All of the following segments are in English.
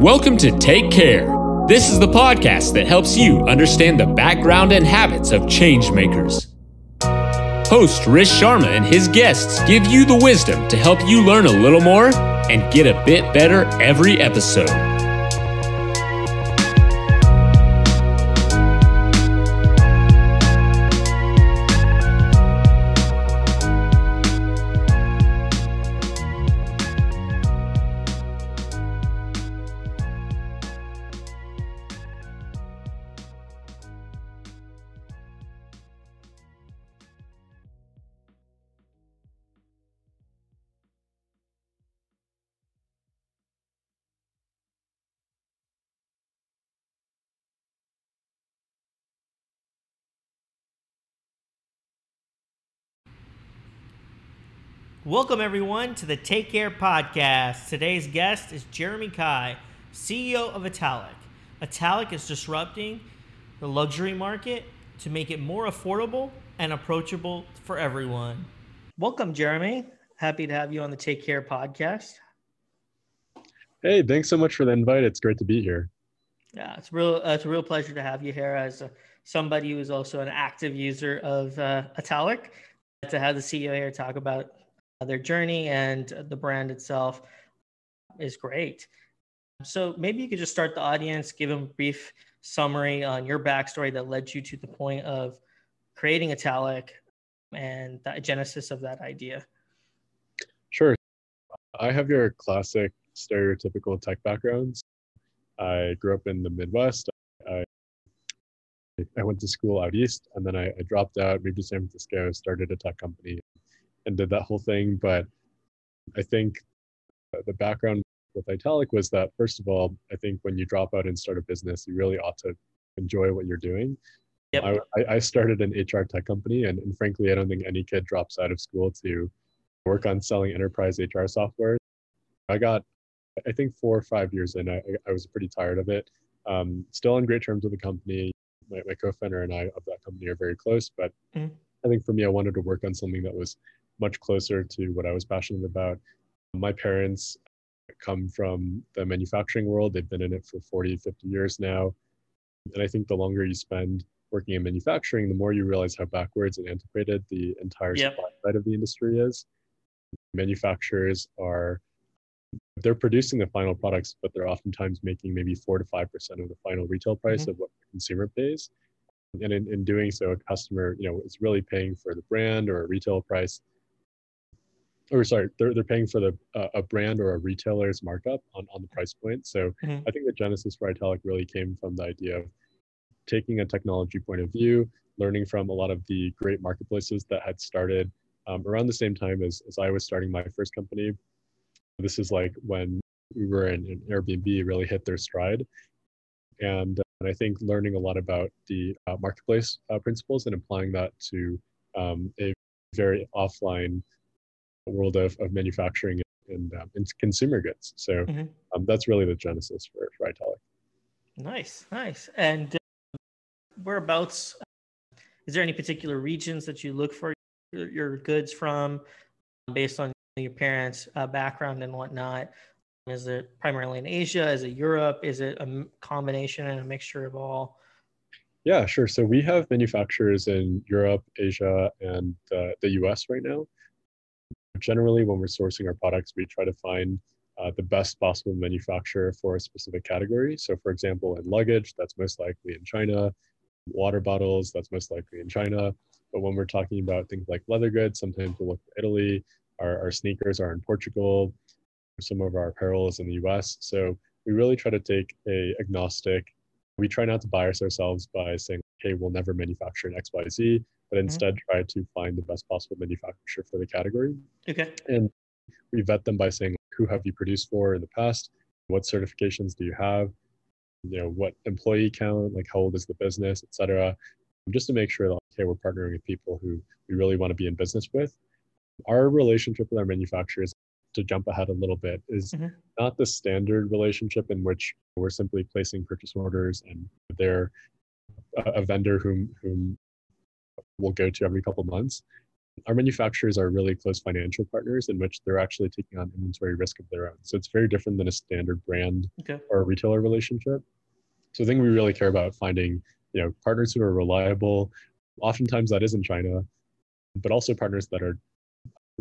Welcome to Take Care. This is the podcast that helps you understand the background and habits of changemakers. Host Rish Sharma and his guests give you the wisdom to help you learn a little more and get a bit better every episode. Welcome, everyone, to the Take Care podcast. Today's guest is Jeremy Cai, CEO of Italic. Italic is disrupting the luxury market to make it more affordable and approachable for everyone. Welcome, Jeremy. Happy to have you on the Take Care podcast. Hey, thanks so much for the invite. It's great to be here. Yeah, it's real. Uh, it's a real pleasure to have you here as uh, somebody who is also an active user of uh, Italic. To have the CEO here talk about their journey and the brand itself is great. So maybe you could just start the audience, give them a brief summary on your backstory that led you to the point of creating Italic and the genesis of that idea. Sure. I have your classic stereotypical tech backgrounds. I grew up in the Midwest. I, I went to school out east and then I, I dropped out, moved to San Francisco, started a tech company, and did that whole thing. But I think the background with Italic was that, first of all, I think when you drop out and start a business, you really ought to enjoy what you're doing. Yep. I, I started an HR tech company, and, and frankly, I don't think any kid drops out of school to work on selling enterprise HR software. I got, I think, four or five years in, I, I was pretty tired of it. Um, still on great terms with the company. My, my co-founder and I of that company are very close, but mm. I think for me, I wanted to work on something that was much closer to what I was passionate about. My parents come from the manufacturing world. They've been in it for 40, 50 years now. And I think the longer you spend working in manufacturing, the more you realize how backwards and antiquated the entire yep. supply side of the industry is. Manufacturers are they're producing the final products, but they're oftentimes making maybe four to five percent of the final retail price mm-hmm. of what the consumer pays. And in, in doing so, a customer, you know, is really paying for the brand or a retail price or sorry, they're, they're paying for the uh, a brand or a retailer's markup on, on the price point. So mm-hmm. I think the genesis for Italic really came from the idea of taking a technology point of view, learning from a lot of the great marketplaces that had started um, around the same time as, as I was starting my first company. This is like when Uber and, and Airbnb really hit their stride. And, uh, and I think learning a lot about the uh, marketplace uh, principles and applying that to um, a very offline world of, of manufacturing and, um, and consumer goods. So mm-hmm. um, that's really the genesis for, for Italic. Nice, nice. And uh, whereabouts, is there any particular regions that you look for your, your goods from based on your parents' uh, background and whatnot? Is it primarily in Asia? Is it Europe? Is it a combination and a mixture of all? Yeah, sure. So we have manufacturers in Europe, Asia, and uh, the US right now generally when we're sourcing our products, we try to find uh, the best possible manufacturer for a specific category. So for example, in luggage, that's most likely in China. Water bottles, that's most likely in China. But when we're talking about things like leather goods, sometimes we'll look at Italy. Our, our sneakers are in Portugal. Some of our apparel is in the US. So we really try to take a agnostic, we try not to bias ourselves by saying, hey, we'll never manufacture an XYZ but mm-hmm. instead mm-hmm. try to find the best possible manufacturer for the category. Okay. And we vet them by saying, who have you produced for in the past? What certifications do you have? You know, what employee count, like how old is the business, et cetera, just to make sure that, okay, we're partnering with people who we really want to be in business with. Our relationship with our manufacturers, to jump ahead a little bit, is mm-hmm. not the standard relationship in which we're simply placing purchase orders and they're a vendor whom whom we'll go to every couple months. our manufacturers are really close financial partners in which they're actually taking on inventory risk of their own. So it's very different than a standard brand Okay. or a retailer relationship. So I think we really care about finding, you know, partners who are reliable. Oftentimes that is in China, but also partners that are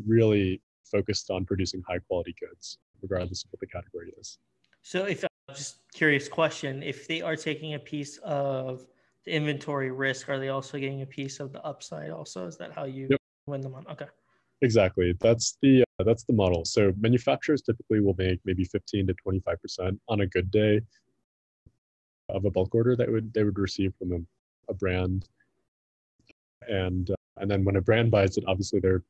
really focused on producing high quality goods, regardless of what the category is. So if uh, just curious question, if they are taking a piece of the inventory risk, are they also getting a piece of the upside also? Is that how you Yep. win them on? Okay. Exactly. That's the uh, that's the model. So manufacturers typically will make maybe 15 to 25 percent on a good day of a bulk order that would they would receive from a, a brand, and uh, and then when a brand buys it, obviously they're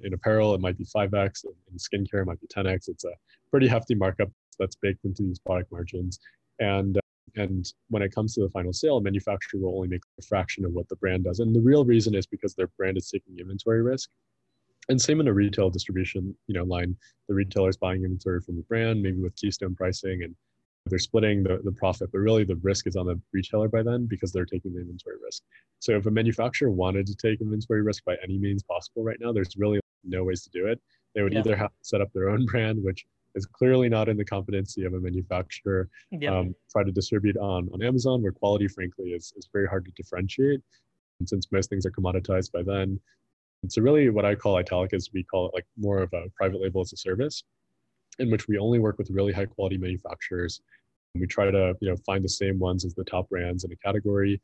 in apparel it might be 5x, in skincare it might be 10x. It's a pretty hefty markup that's baked into these product margins, and and when it comes to the final sale, a manufacturer will only make a fraction of what the brand does, and the real reason is because their brand is taking inventory risk. And same in a retail distribution you know line. The retailer is buying inventory from the brand maybe with keystone pricing and they're splitting the, the profit but really the risk is on the retailer by then because they're taking the inventory risk. So if a manufacturer wanted to take inventory risk by any means possible right now there's really no ways to do it. They would Yeah. either have to set up their own brand which is clearly not in the competency of a manufacturer Yeah. um, try to distribute on on Amazon, where quality, frankly, is is very hard to differentiate, and since most things are commoditized by then. And so really, what I call Italic is we call it like more of a private label as a service, in which we only work with really high quality manufacturers. And we try to you know find the same ones as the top brands in a category.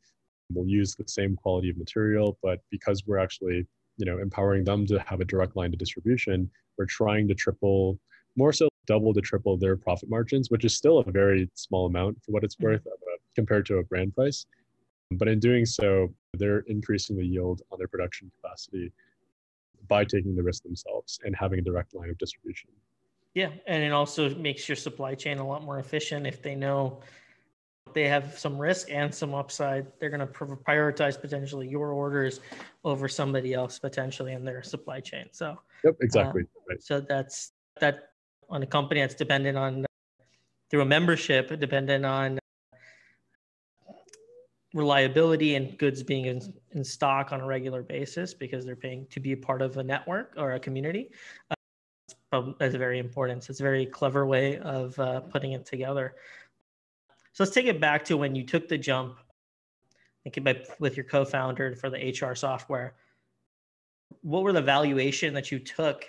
We'll use the same quality of material, but because we're actually you know empowering them to have a direct line to distribution, we're trying to triple, more so double to triple their profit margins, which is still a very small amount for what it's Mhm. worth uh, compared to a brand price. But in doing so, they're increasing the yield on their production capacity by taking the risk themselves and having a direct line of distribution. Yeah, and it also makes your supply chain a lot more efficient if they know they have some risk and some upside. They're going to prioritize potentially your orders over somebody else potentially in their supply chain. So, Yep, exactly. right. so that's that on a company that's dependent on through a membership, dependent on reliability and goods being in, in stock on a regular basis because they're paying to be a part of a network or a community. Uh, that's very important. So it's a very clever way of uh, putting it together. So let's take it back to when you took the jump, about with your co-founder for the HR software. What were the valuation that you took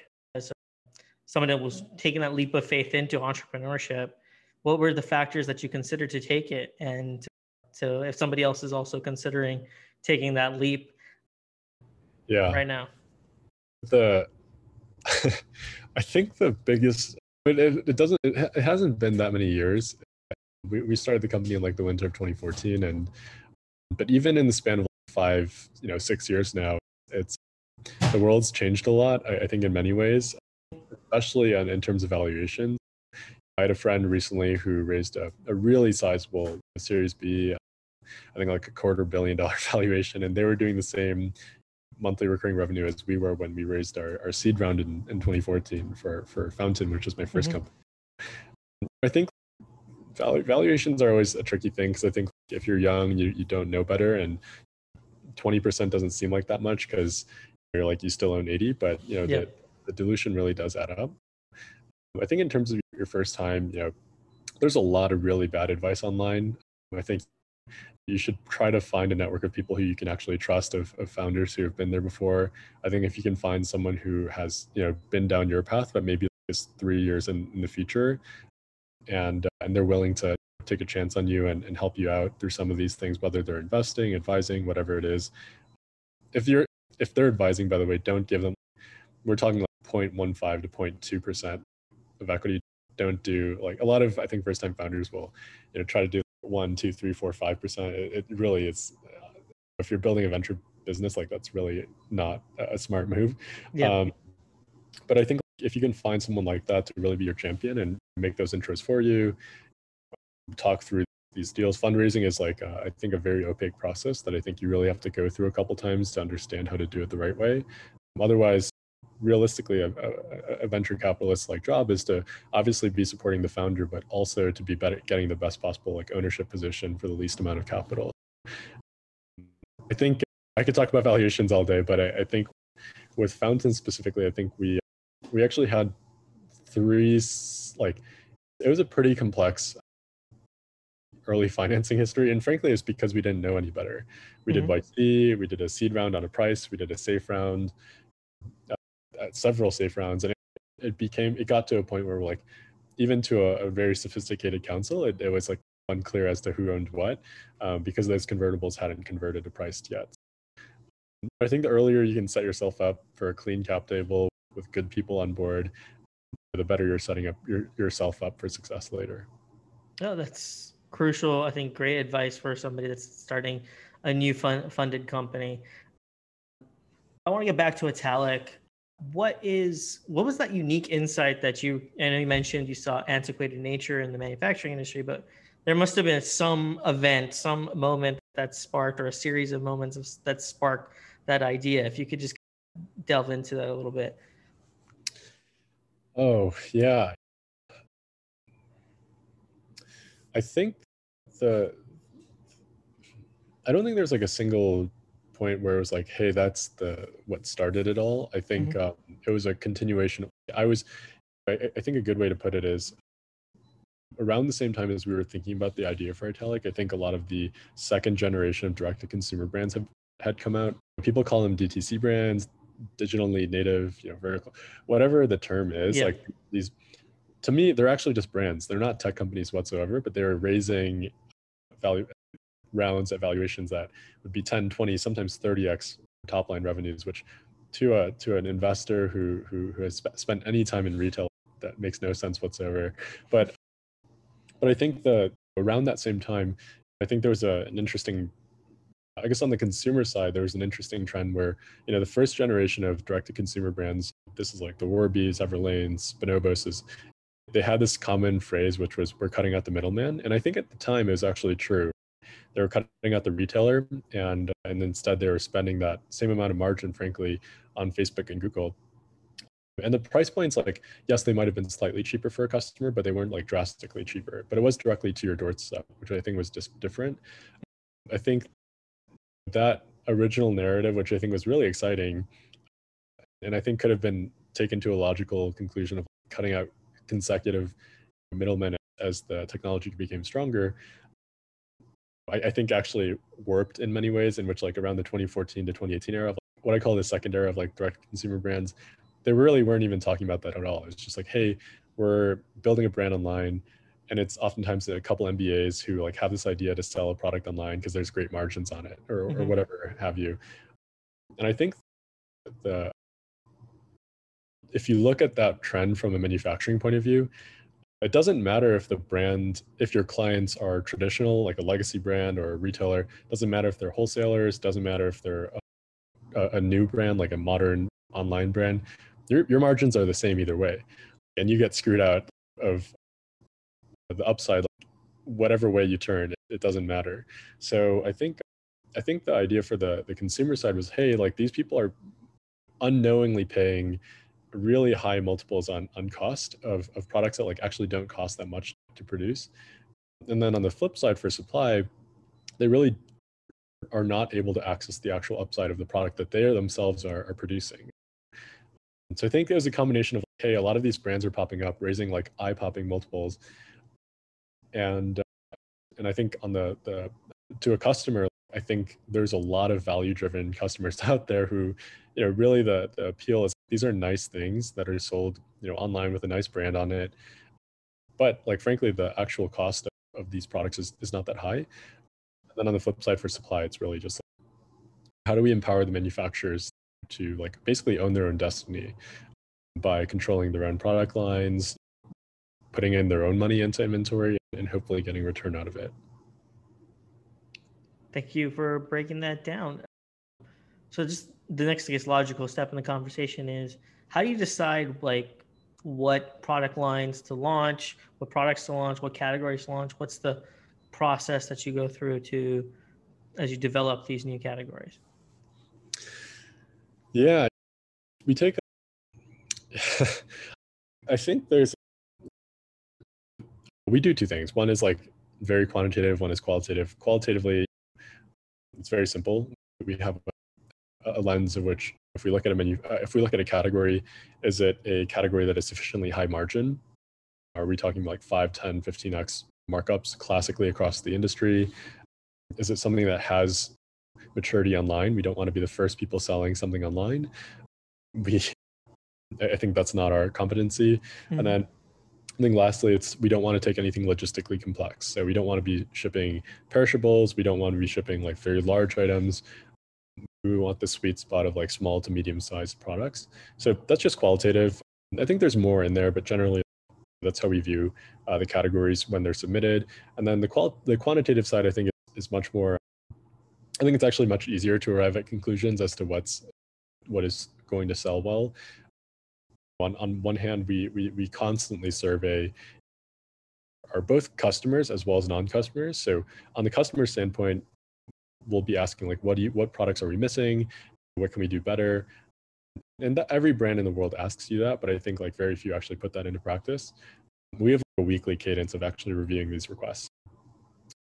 someone that was taking that leap of faith into entrepreneurship? What were the factors that you considered to take it? And so if somebody else is also considering taking that leap Yeah. right now. The I think the biggest, but it, it doesn't. It, it hasn't been that many years. We we started the company in like the winter of 2014, and but even in the span of like five, you know, six years now, it's the world's changed a lot. I, I think in many ways, especially on, in terms of valuation. I had a friend recently who raised a, a really sizable Series B, I think like a quarter billion dollar valuation, and they were doing the same monthly recurring revenue as we were when we raised our, our seed round in, in 2014 for, for Fountain, which was my 1st Mhm. company. I think valu- valuations are always a tricky thing because I think if you're young, you, you don't know better, and 20% doesn't seem like that much because you're like you still own 80, but you know Yeah. The, dilution really does add up. I think in terms of your first time, you know, there's a lot of really bad advice online. I think you should try to find a network of people who you can actually trust of, of founders who have been there before i think if you can find someone who has you know been down your path but maybe is three years in, in the future and uh, and they're willing to take a chance on you and, and help you out through some of these things whether they're investing advising whatever it is if you're if they're advising by the way don't give them we're talking 0.15 to 0.2 percent of equity don't do like a lot of i think first time founders will you know try to do one, two, three, four, five percent. It, it really is. Uh, if you're building a venture business, like that's really not a a smart move. Yeah. Um, but I think if you can find someone like that to really be your champion and make those intros for you, talk through these deals. Fundraising is like uh, I think a very opaque process that I think you really have to go through a couple times to understand how to do it the right way. Otherwise, realistically, a, a, a venture capitalist like job is to obviously be supporting the founder, but also to be better getting the best possible like ownership position for the least amount of capital. I think I could talk about valuations all day, but I, I think with fountain specifically, I think we we actually had three like it was a pretty complex early financing history, and frankly, it's because we didn't know any better. We mm-hmm. did YC, we did a seed round on a price, we did a safe round, uh, several safe rounds, and it, it, became it got to a point where like even to a, a very sophisticated counsel, it, it, was like unclear as to who owned what um, because those convertibles hadn't converted to priced yet. I think the earlier you can set yourself up for a clean cap table with good people on board, the better you're setting up your, yourself up for success later. Oh, that's crucial. I think great advice for somebody that's starting a new fund, funded company. I want to get back to Italic. What is what was that unique insight that you? Know you mentioned you saw antiquated nature in the manufacturing industry, but there must have been some event, some moment that sparked, or a series of moments of, that sparked that idea. If you could just delve into that a little bit. Oh yeah, I think the I don't think there's like a single point where it was like, hey, that's the what started it all. I think mm-hmm. um, it was a continuation. I was, I, I, think a good way to put it is around the same time as we were thinking about the idea for Italic, I think a lot of the second generation of direct to consumer brands have had come out. People call them DTC brands, digitally native, you know, vertical, whatever the term is. Yeah. Like these to me, they're actually just brands. They're not tech companies whatsoever, but they're raising value rounds at valuations that would be 10, 20, sometimes 30x top line revenues, which to a to an investor who who, who has spent any time in retail, that makes no sense whatsoever. But but I think the around that same time, I think there was a, an interesting I guess on the consumer side, there was an interesting trend where, you know, the first generation of direct to consumer brands, this is like the Warbys, Everlanes, Bonobos, they had this common phrase, which was, we're cutting out the middleman. And I think at the time it was actually true. They were cutting out the retailer, and, and instead they were spending that same amount of margin, frankly, on Facebook and Google. And the price points, like, yes, they might have been slightly cheaper for a customer, but they weren't like drastically cheaper. But it was directly to your doorstep, which I think was just different. I think that original narrative, which I think was really exciting, and I think could have been taken to a logical conclusion of cutting out consecutive middlemen as the technology became stronger I, I, think actually warped in many ways in which like around the 2014 to 2018 era of like, what i call the second era of like direct consumer brands they really weren't even talking about that at all it's just like hey we're building a brand online and it's oftentimes a couple mbas who like have this idea to sell a product online because there's great margins on it or, mm-hmm. or whatever have you and i think the if you look at that trend from a manufacturing point of view, it doesn't matter if the brand, if your clients are traditional, like a legacy brand or a retailer, doesn't matter if they're wholesalers, doesn't matter if they're uh, a, a new brand, like a modern online brand, your, your margins are the same either way. And you get screwed out of the upside, like whatever way you turn, it, it doesn't matter. So I think, I think the idea for the, the consumer side was, hey, like these people are unknowingly paying really high multiples on on cost of, of products that like actually don't cost that much to produce. And then on the flip side for supply they really are not able to access the actual upside of the product that they themselves are, are producing. So i think there's a combination of hey a lot of these brands are popping up raising like eye popping multiples. And uh, and i think on the the to a customer i think there's a lot of value driven customers out there who you know really the, the appeal is these are nice things that are sold you know online with a nice brand on it. But like frankly the actual cost of, of these products is, is not that high. And then on the flip side for supply it's really just like, how do we empower the manufacturers to like basically own their own destiny by controlling their own product lines putting in their own money into inventory and hopefully getting return out of it thank you for breaking that down so just the next, I guess, logical step in the conversation is how do you decide like what product lines to launch, what products to launch, what categories to launch? What's the process that you go through to as you develop these new categories? Yeah, we take. A, I think there's. We do two things. One is like very quantitative. One is qualitative. Qualitatively, it's very simple. We have a lens of which if we look at a menu, uh, if we look at a category, is it a category that is sufficiently high margin? Are we talking like 5, 10, 15x markups classically across the industry? Is it something that has maturity online? We don't want to be the first people selling something online. We, I think that's not our competency. Mm-hmm. And then Think lastly, it's we don't want to take anything logistically complex. So we don't want to be shipping perishables. We don't want to be shipping like very large items. We want the sweet spot of like small to medium sized products. So that's just qualitative. I think there's more in there, but generally that's how we view uh, the categories when they're submitted. And then the qual the quantitative side, I think, is, is much more. I think it's actually much easier to arrive at conclusions as to what's what is going to sell well on, on one hand, we, we, we constantly survey our both customers as well as non-customers. So on the customer standpoint, we'll be asking like, what do you, what products are we missing? What can we do better? And that, every brand in the world asks you that, but I think like very few actually put that into practice. We have a weekly cadence of actually reviewing these requests.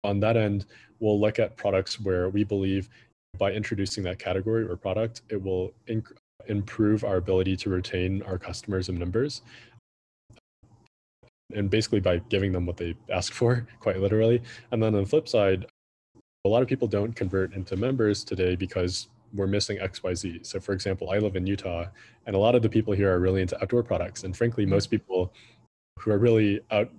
On that end, we'll look at products where we believe by introducing that category or product, it will inc- improve our ability to retain our customers and members and basically by giving them what they ask for quite literally and then on the flip side a lot of people don't convert into members today because we're missing xyz so for example i live in utah and a lot of the people here are really into outdoor products and frankly most mm-hmm. people who are really out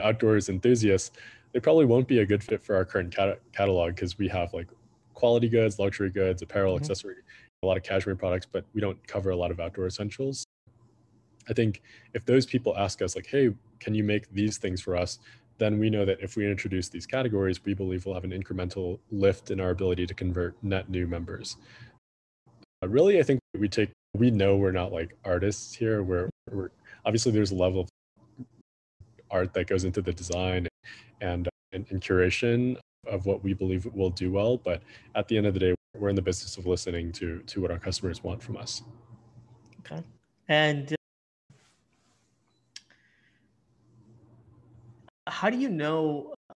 outdoors enthusiasts they probably won't be a good fit for our current cat- catalog because we have like quality goods luxury goods apparel mm-hmm. accessory a lot of cashmere products, but we don't cover a lot of outdoor essentials. I think if those people ask us, like, hey, can you make these things for us? Then we know that if we introduce these categories, we believe we'll have an incremental lift in our ability to convert net new members. Uh, really, I think we take, we know we're not like artists here. We're, we're obviously there's a level of art that goes into the design and, and, and curation of what we believe will do well. But at the end of the day, we're in the business of listening to to what our customers want from us. Okay, and uh, how do you know uh,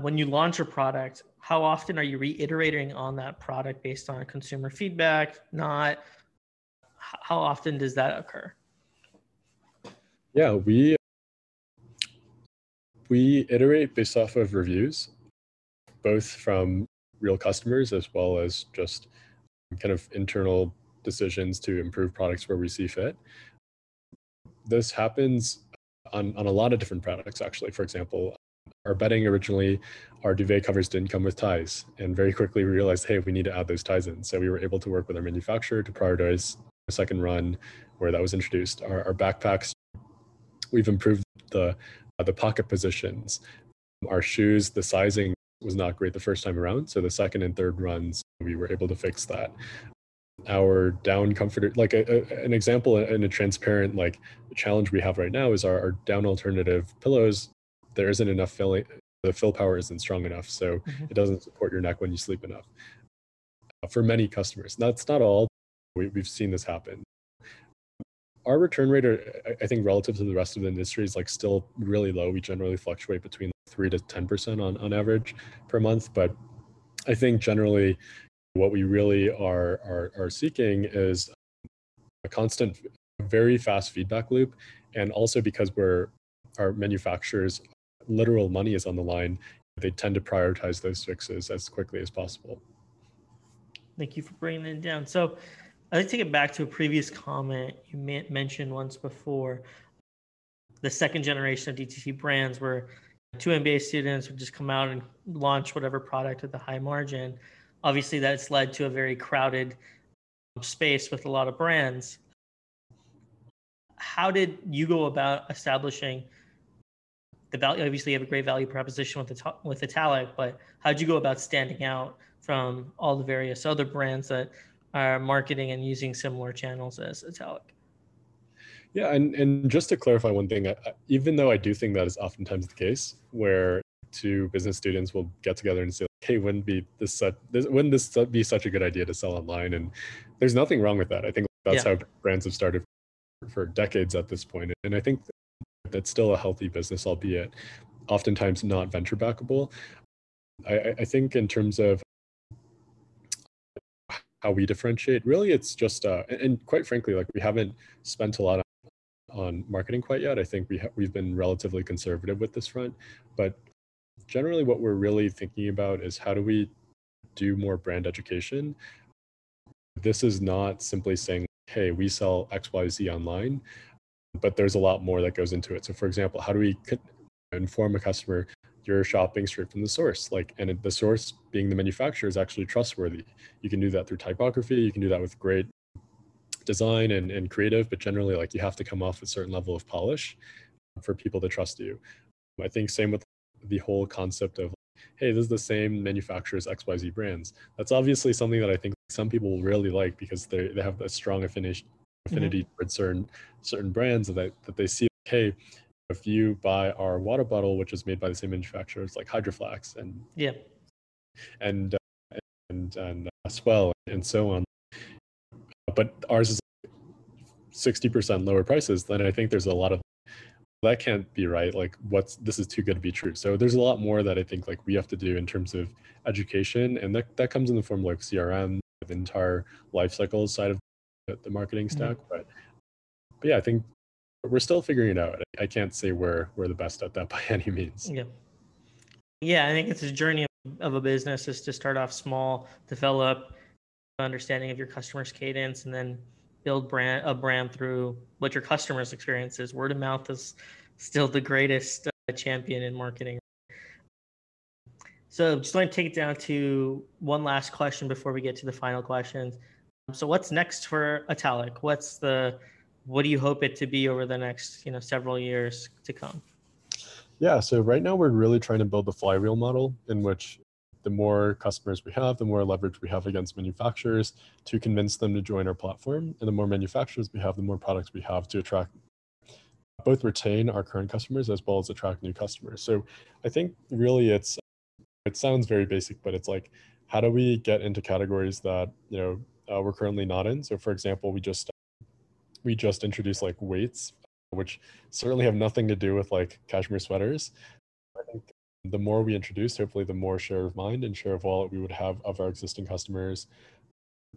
when you launch a product? How often are you reiterating on that product based on consumer feedback? Not how often does that occur? Yeah, we we iterate based off of reviews, both from real customers as well as just kind of internal decisions to improve products where we see fit. This happens on, on a lot of different products, actually. For example, our bedding originally, our duvet covers didn't come with ties. And very quickly we realized, hey, we need to add those ties in. So we were able to work with our manufacturer to prioritize a second run where that was introduced. Our, our backpacks, we've improved the, uh, the pocket positions. Our shoes, the sizing was not great the first time around. So the second and third runs, we were able to fix that. Our down comforter, like a, a, an example and a transparent like the challenge we have right now is our, our down alternative pillows. There isn't enough filling, the fill power isn't strong enough, so mm-hmm. it doesn't support your neck when you sleep enough. Uh, for many customers, that's not all. We, we've seen this happen our return rate are, i think relative to the rest of the industry is like still really low we generally fluctuate between 3 to 10% on, on average per month but i think generally what we really are are, are seeking is a constant very fast feedback loop. And also because we're our manufacturers literal money is on the line they tend to prioritize those fixes as quickly as possible. Thank you for bringing it down. So I'd like to it back to a previous comment you mentioned once before. The second generation of DTC brands where two MBA students would just come out and launch whatever product at the high margin. Obviously, that's led to a very crowded um, space with a lot of brands. How did you go about establishing the value? Obviously, you have a great value proposition with the with Italic, but how did you go about standing out from all the various other brands that are marketing and using similar channels as Italic. Yeah, and, and just to clarify one thing, I, even though I do think that is oftentimes the case, where two business students will get together and say, "Hey, wouldn't be this, such, this wouldn't this be such a good idea to sell online?" And there's nothing wrong with that. I think that's yeah. how brands have started for decades at this point, and I think that's still a healthy business, albeit oftentimes not venture backable. I, I think in terms of how we differentiate. Really, it's just uh, and, and quite frankly, like we haven't spent a lot on marketing quite yet. I think we ha- we've been relatively conservative with this front, but generally, what we're really thinking about is how do we do more brand education. This is not simply saying, "Hey, we sell X Y Z online," but there's a lot more that goes into it. So, for example, how do we inform a customer you're shopping straight from the source like and the source being the manufacturer is actually trustworthy you can do that through typography you can do that with great design and, and creative but generally like you have to come off a certain level of polish for people to trust you. I think same with the whole concept of hey this is the same manufacturer's xyz brands. That's obviously something that i think some people will really like because they, they have a strong affinity affinity mm-hmm. towards certain certain brands that, that they see hey if you buy our water bottle, which is made by the same manufacturer, manufacturers like Hydro Flask and yeah, and uh, and and uh, S'well and so on, but ours is sixty percent lower prices, then I think there's a lot of that can't be right. Like, what's this is too good to be true. So there's a lot more that I think like we have to do in terms of education, and that that comes in the form of like CRM, the entire life cycle side of the, the marketing mm-hmm. stack. Mm-hmm. But but yeah, I think we're still figuring it out. I can't say we're we're the best at that by any means. Yeah. Yeah, I think it's a journey of a business is to start off small, develop understanding of your customer's cadence, and then build brand a brand through what your customers' experience is. Word of mouth is still the greatest uh, champion in marketing. So, just want to take it down to one last question before we get to the final questions. So, what's next for Italic? What's the what do you hope it to be over the next you know several years to come yeah so right now we're really trying to build the flywheel model in which the more customers we have the more leverage we have against manufacturers to convince them to join our platform. And the more manufacturers we have the more products we have to attract both retain our current customers as well as attract new customers. So i think really it's it sounds very basic but it's like how do we get into categories that you know uh, we're currently not in? So for example we just we just introduced like weights, which certainly have nothing to do with like cashmere sweaters. The more we introduce, hopefully, the more share of mind and share of wallet we would have of our existing customers.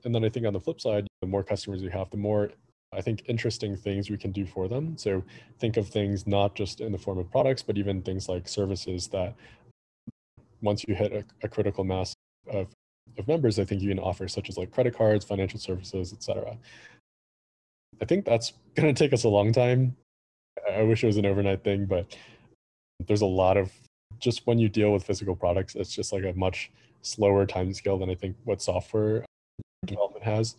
And then I think on the flip side, the more customers we have, the more I think interesting things we can do for them. So think of things not just in the form of products, but even things like services that once you hit a, a critical mass of, of members, I think you can offer, such as like credit cards, financial services, etc. I think that's going to take us a long time. I wish it was an overnight thing, but there's a lot of just when you deal with physical products, it's just like a much slower time scale than I think what software development has.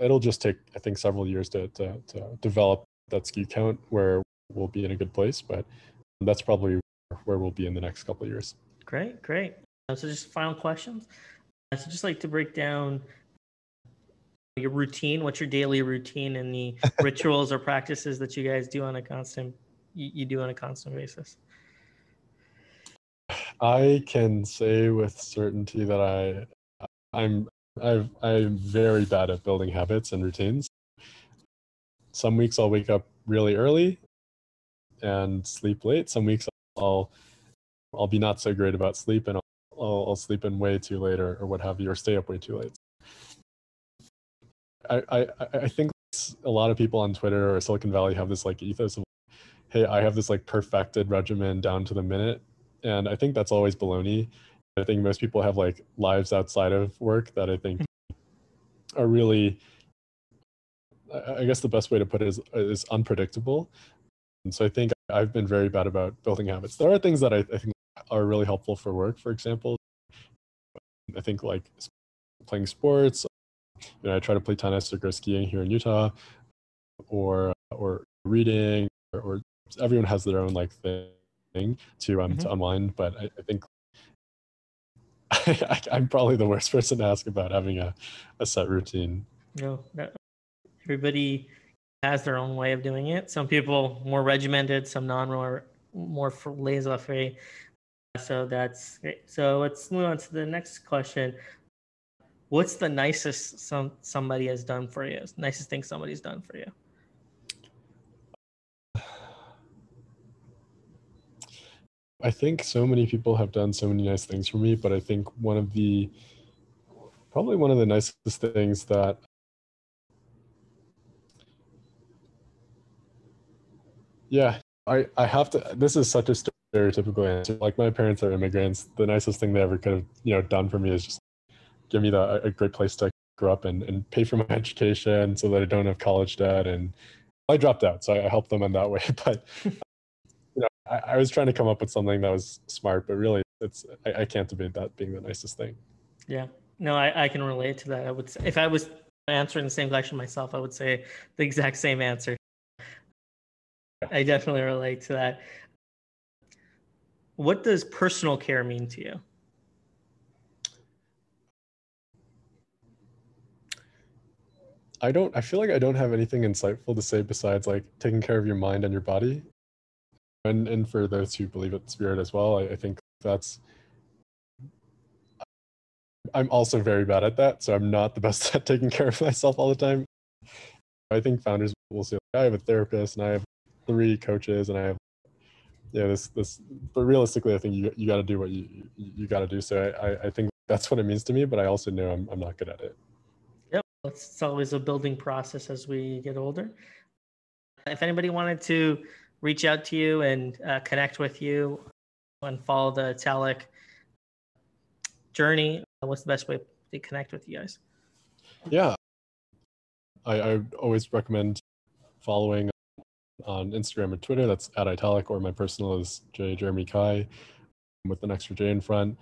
It'll just take, I think, several years to, to, to develop that SKU count where we'll be in a good place, but that's probably where we'll be in the next couple of years. Great, great. Uh, so, just final questions. Uh, so, just like to break down your routine what's your daily routine and the rituals or practices that you guys do on a constant you, you do on a constant basis i can say with certainty that i i'm i i'm very bad at building habits and routines some weeks i'll wake up really early and sleep late some weeks i'll i'll be not so great about sleep and i'll, I'll, I'll sleep in way too late or, or what have you or stay up way too late I, I, I think a lot of people on Twitter or Silicon Valley have this like ethos of, hey, I have this like perfected regimen down to the minute. And I think that's always baloney. I think most people have like lives outside of work that I think mm-hmm. are really, I guess the best way to put it is, is unpredictable. And so I think I've been very bad about building habits. There are things that I, I think are really helpful for work, for example. I think like playing sports, you know, I try to play tennis or go skiing here in Utah, or or reading, or, or everyone has their own like thing to um mm-hmm. to unwind. But I, I think I, am probably the worst person to ask about having a, a set routine. No, everybody has their own way of doing it. Some people more regimented, some non more more laissez-faire. So that's great. So let's move on to the next question what's the nicest some somebody has done for you? Nicest thing somebody's done for you? I think so many people have done so many nice things for me, but I think one of the Probably one of the nicest things that Yeah, I, I have to. This is such a stereotypical answer. Like my parents are immigrants. The nicest thing they ever could have, you know, done for me is just give me the, a great place to grow up and, and pay for my education so that I don't have college debt. And I dropped out, so I helped them in that way. But I, I was trying to come up with something that was smart, but really, it's I, I can't debate that being the nicest thing. Yeah, no, I, I can relate to that. I would say if I was answering the same question myself, I would say the exact same answer. I definitely relate to that. What does personal care mean to you? I don't I feel like I don't have anything insightful to say besides like taking care of your mind and your body. And and for those who believe in spirit as well, I, I think that's I'm also very bad at that, so I'm not the best at taking care of myself all the time. I think founders will say, I have a therapist and I have three coaches and I have yeah this this but realistically I think you you got to do what you you got to do so I I think that's what it means to me but I also know I'm I'm not good at it. Yep, it's always a building process as we get older. If anybody wanted to reach out to you and uh, connect with you and follow the Italic journey, what's the best way to connect with you guys? Yeah, I, I always recommend following on Instagram or Twitter. That's at Italic, or my personal is J Jeremy Cai with an extra J in front.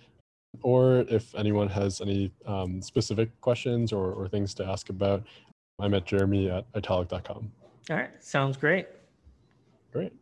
Or if anyone has any um, specific questions or, or things to ask about, I'm at jeremy at italic.com. All right. Sounds great. Great.